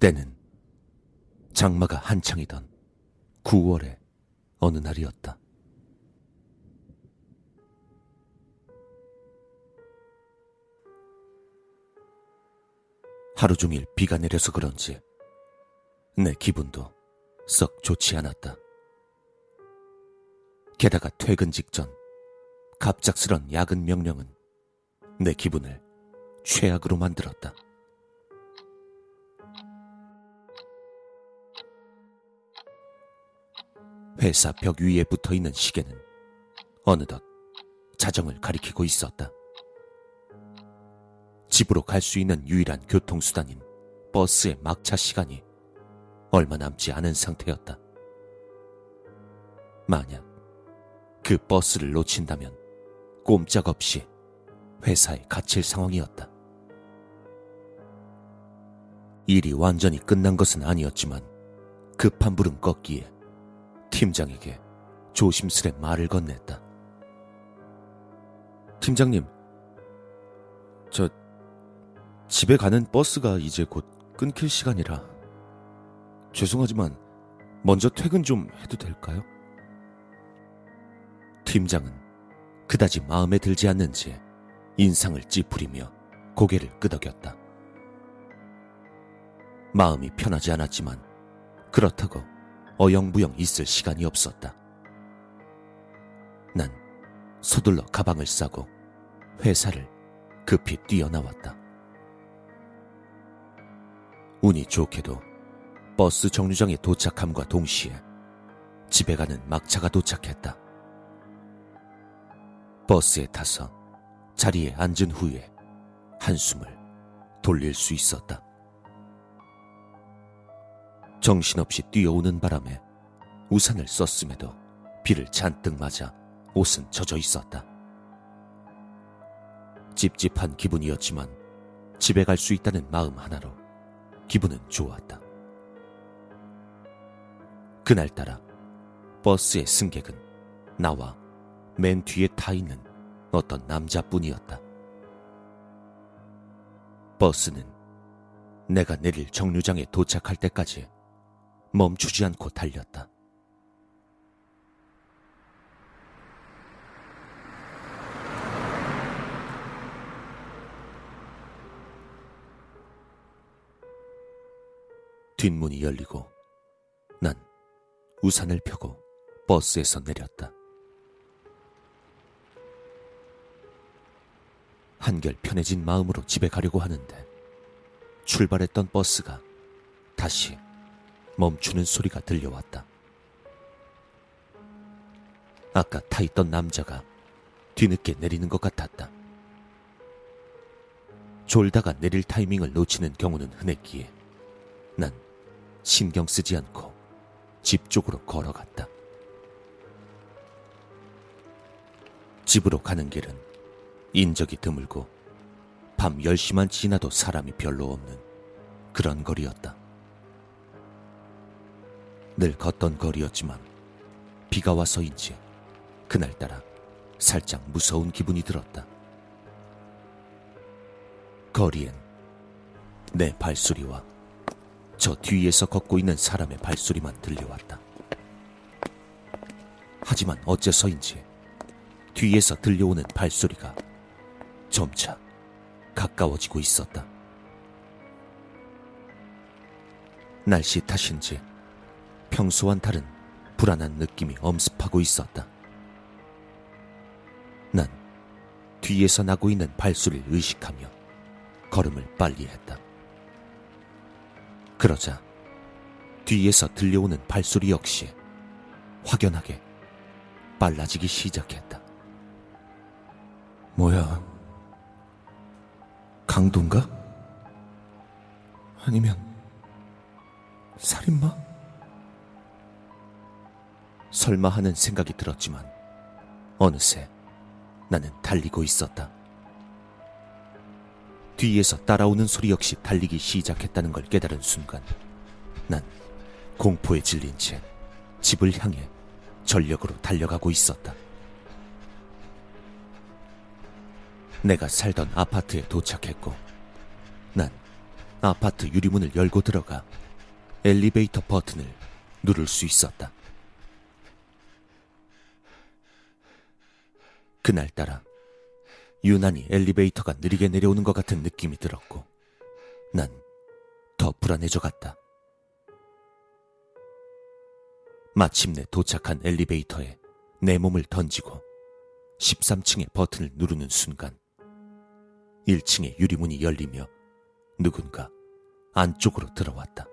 때는 장마가 한창이던 9월의 어느 날이었다. 하루 종일 비가 내려서 그런지 내 기분도 썩 좋지 않았다. 게다가 퇴근 직전 갑작스런 야근 명령은 내 기분을 최악으로 만들었다. 회사 벽 위에 붙어 있는 시계는 어느덧 자정을 가리키고 있었다. 집으로 갈 수 있는 유일한 교통수단인 버스의 막차 시간이 얼마 남지 않은 상태였다. 만약 그 버스를 놓친다면 꼼짝없이 회사에 갇힐 상황이었다. 일이 완전히 끝난 것은 아니었지만 급한 불은 껐기에 팀장에게 조심스레 말을 건넸다. 팀장님, 저 집에 가는 버스가 이제 곧 끊길 시간이라 죄송하지만 먼저 퇴근 좀 해도 될까요? 팀장은 그다지 마음에 들지 않는지 인상을 찌푸리며 고개를 끄덕였다. 마음이 편하지 않았지만 그렇다고 어영부영 있을 시간이 없었다. 난 서둘러 가방을 싸고 회사를 급히 뛰어나왔다. 운이 좋게도 버스 정류장에 도착함과 동시에 집에 가는 막차가 도착했다. 버스에 타서 자리에 앉은 후에 한숨을 돌릴 수 있었다. 정신없이 뛰어오는 바람에 우산을 썼음에도 비를 잔뜩 맞아 옷은 젖어 있었다. 찝찝한 기분이었지만 집에 갈 수 있다는 마음 하나로 기분은 좋았다. 그날따라 버스의 승객은 나와 맨 뒤에 타 있는 어떤 남자뿐이었다. 버스는 내가 내릴 정류장에 도착할 때까지 멈추지 않고 달렸다. 뒷문이 열리고 난 우산을 펴고 버스에서 내렸다. 한결 편해진 마음으로 집에 가려고 하는데 출발했던 버스가 다시 멈추는 소리가 들려왔다. 아까 타 있던 남자가 뒤늦게 내리는 것 같았다. 졸다가 내릴 타이밍을 놓치는 경우는 흔했기에 난 신경 쓰지 않고 집 쪽으로 걸어갔다. 집으로 가는 길은 인적이 드물고 밤 10시만 지나도 사람이 별로 없는 그런 거리였다. 늘 걷던 거리였지만 비가 와서인지 그날따라 살짝 무서운 기분이 들었다. 거리엔 내 발소리와 저 뒤에서 걷고 있는 사람의 발소리만 들려왔다. 하지만 어째서인지 뒤에서 들려오는 발소리가 점차 가까워지고 있었다. 날씨 탓인지 평소와는 다른 불안한 느낌이 엄습하고 있었다. 난 뒤에서 나고 있는 발소리를 의식하며 걸음을 빨리 했다. 그러자 뒤에서 들려오는 발소리 역시 확연하게 빨라지기 시작했다. 뭐야? 강도인가? 아니면 살인마? 설마 하는 생각이 들었지만 어느새 나는 달리고 있었다. 뒤에서 따라오는 소리 역시 달리기 시작했다는 걸 깨달은 순간 난 공포에 질린 채 집을 향해 전력으로 달려가고 있었다. 내가 살던 아파트에 도착했고 난 아파트 유리문을 열고 들어가 엘리베이터 버튼을 누를 수 있었다. 그날따라 유난히 엘리베이터가 느리게 내려오는 것 같은 느낌이 들었고 난 더 불안해져 갔다. 마침내 도착한 엘리베이터에 내 몸을 던지고 13층의 버튼을 누르는 순간 1층의 유리문이 열리며 누군가 안쪽으로 들어왔다.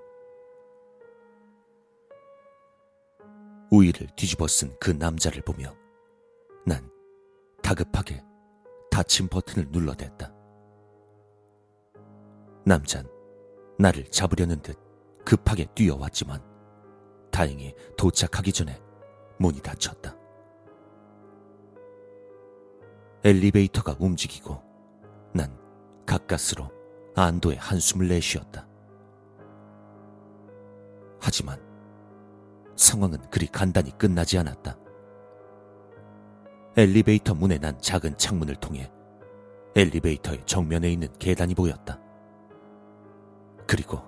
우위를 뒤집어 쓴 그 남자를 보며 난 다급하게 닫힌 버튼을 눌러댔다. 남잔 나를 잡으려는 듯 급하게 뛰어왔지만 다행히 도착하기 전에 문이 닫혔다. 엘리베이터가 움직이고 난 가까스로 안도의 한숨을 내쉬었다. 하지만 상황은 그리 간단히 끝나지 않았다. 엘리베이터 문에 난 작은 창문을 통해 엘리베이터의 정면에 있는 계단이 보였다. 그리고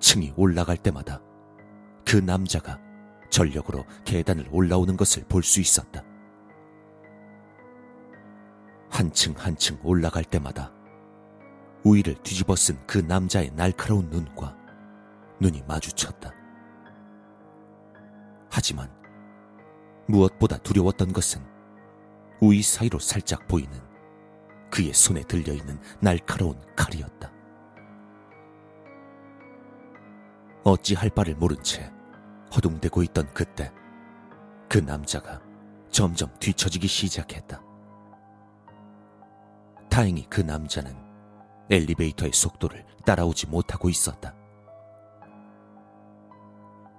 층이 올라갈 때마다 그 남자가 전력으로 계단을 올라오는 것을 볼 수 있었다. 한층 한층 올라갈 때마다 우위를 뒤집어 쓴 그 남자의 날카로운 눈과 눈이 마주쳤다. 하지만 무엇보다 두려웠던 것은 우위 사이로 살짝 보이는 그의 손에 들려있는 날카로운 칼이었다. 어찌할 바를 모른 채 허둥대고 있던 그때 그 남자가 점점 뒤처지기 시작했다. 다행히 그 남자는 엘리베이터의 속도를 따라오지 못하고 있었다.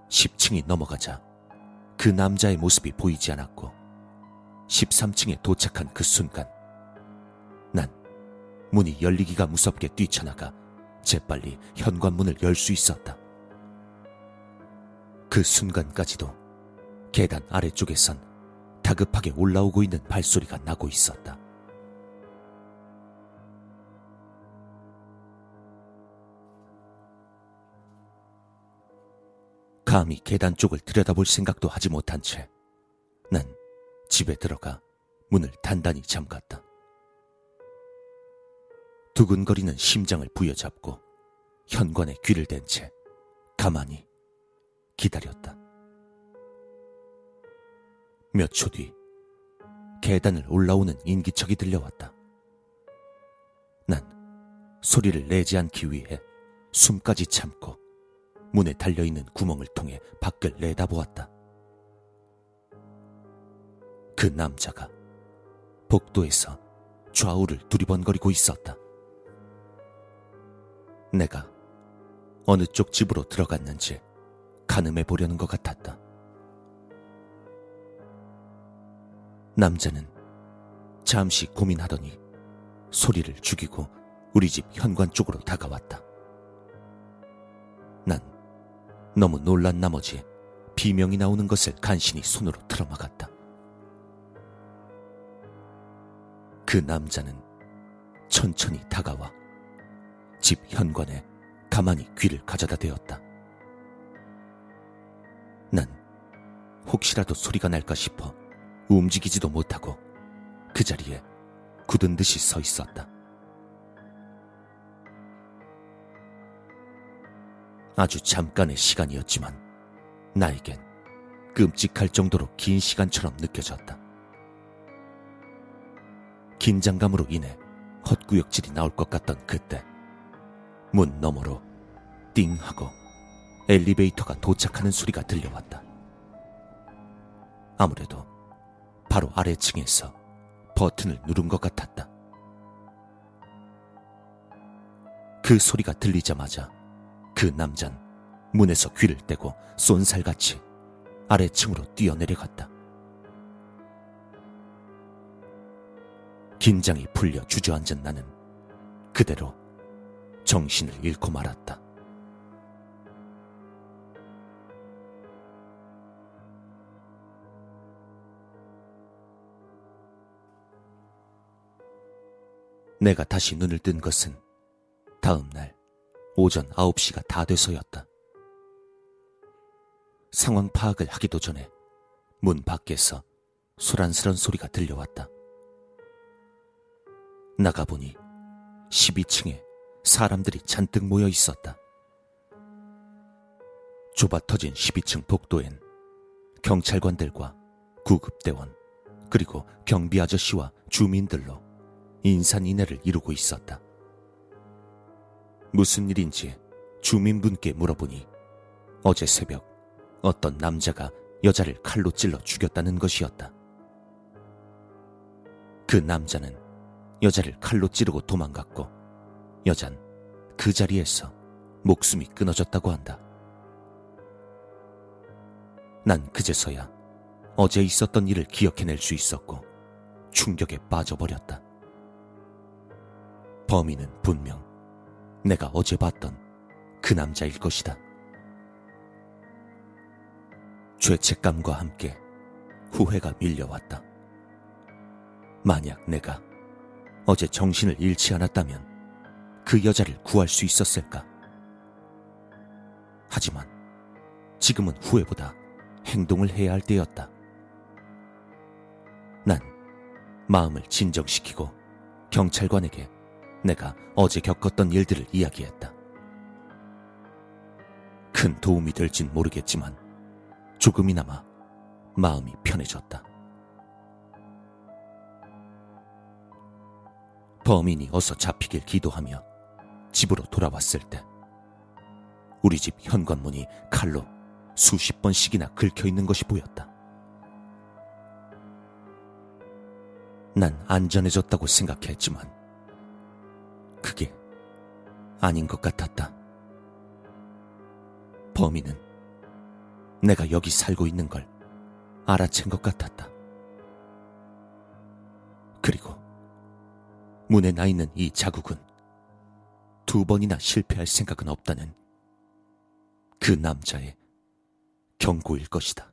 10층이 넘어가자 그 남자의 모습이 보이지 않았고 13층에 도착한 그 순간 난 문이 열리기가 무섭게 뛰쳐나가 재빨리 현관문을 열 수 있었다. 그 순간까지도 계단 아래쪽에선 다급하게 올라오고 있는 발소리가 나고 있었다. 감히 계단 쪽을 들여다볼 생각도 하지 못한 채 난 집에 들어가 문을 단단히 잠갔다. 두근거리는 심장을 부여잡고 현관에 귀를 댄 채 가만히 기다렸다. 몇 초 뒤 계단을 올라오는 인기척이 들려왔다. 난 소리를 내지 않기 위해 숨까지 참고 문에 달려있는 구멍을 통해 밖을 내다보았다. 그 남자가 복도에서 좌우를 두리번거리고 있었다. 내가 어느 쪽 집으로 들어갔는지 가늠해 보려는 것 같았다. 남자는 잠시 고민하더니 소리를 죽이고 우리 집 현관 쪽으로 다가왔다. 너무 놀란 나머지 비명이 나오는 것을 간신히 손으로 틀어막았다. 그 남자는 천천히 다가와 집 현관에 가만히 귀를 가져다 대었다. 난 혹시라도 소리가 날까 싶어 움직이지도 못하고 그 자리에 굳은 듯이 서 있었다. 아주 잠깐의 시간이었지만 나에겐 끔찍할 정도로 긴 시간처럼 느껴졌다. 긴장감으로 인해 헛구역질이 나올 것 같던 그때 문 너머로 띵 하고 엘리베이터가 도착하는 소리가 들려왔다. 아무래도 바로 아래층에서 버튼을 누른 것 같았다. 그 소리가 들리자마자 그 남잔 문에서 귀를 떼고 쏜살같이 아래층으로 뛰어내려갔다. 긴장이 풀려 주저앉은 나는 그대로 정신을 잃고 말았다. 내가 다시 눈을 뜬 것은 다음 날 오전 9시가 다 돼서였다. 상황 파악을 하기도 전에 문 밖에서 소란스런 소리가 들려왔다. 나가보니 12층에 사람들이 잔뜩 모여 있었다. 좁아 터진 12층 복도엔 경찰관들과 구급대원 그리고 경비 아저씨와 주민들로 인산인해를 이루고 있었다. 무슨 일인지 주민분께 물어보니 어제 새벽 어떤 남자가 여자를 칼로 찔러 죽였다는 것이었다. 그 남자는 여자를 칼로 찌르고 도망갔고 여잔 그 자리에서 목숨이 끊어졌다고 한다. 난 그제서야 어제 있었던 일을 기억해낼 수 있었고 충격에 빠져버렸다. 범인은 분명 내가 어제 봤던 그 남자일 것이다. 죄책감과 함께 후회가 밀려왔다. 만약 내가 어제 정신을 잃지 않았다면 그 여자를 구할 수 있었을까? 하지만 지금은 후회보다 행동을 해야 할 때였다. 난 마음을 진정시키고 경찰관에게 내가 어제 겪었던 일들을 이야기했다. 큰 도움이 될진 모르겠지만 조금이나마 마음이 편해졌다. 범인이 어서 잡히길 기도하며 집으로 돌아왔을 때 우리 집 현관문이 칼로 수십 번씩이나 긁혀 있는 것이 보였다. 난 안전해졌다고 생각했지만 아닌 것 같았다. 범인은 내가 여기 살고 있는 걸 알아챈 것 같았다. 그리고 문에 나 있는 이 자국은 두 번이나 실패할 생각은 없다는 그 남자의 경고일 것이다.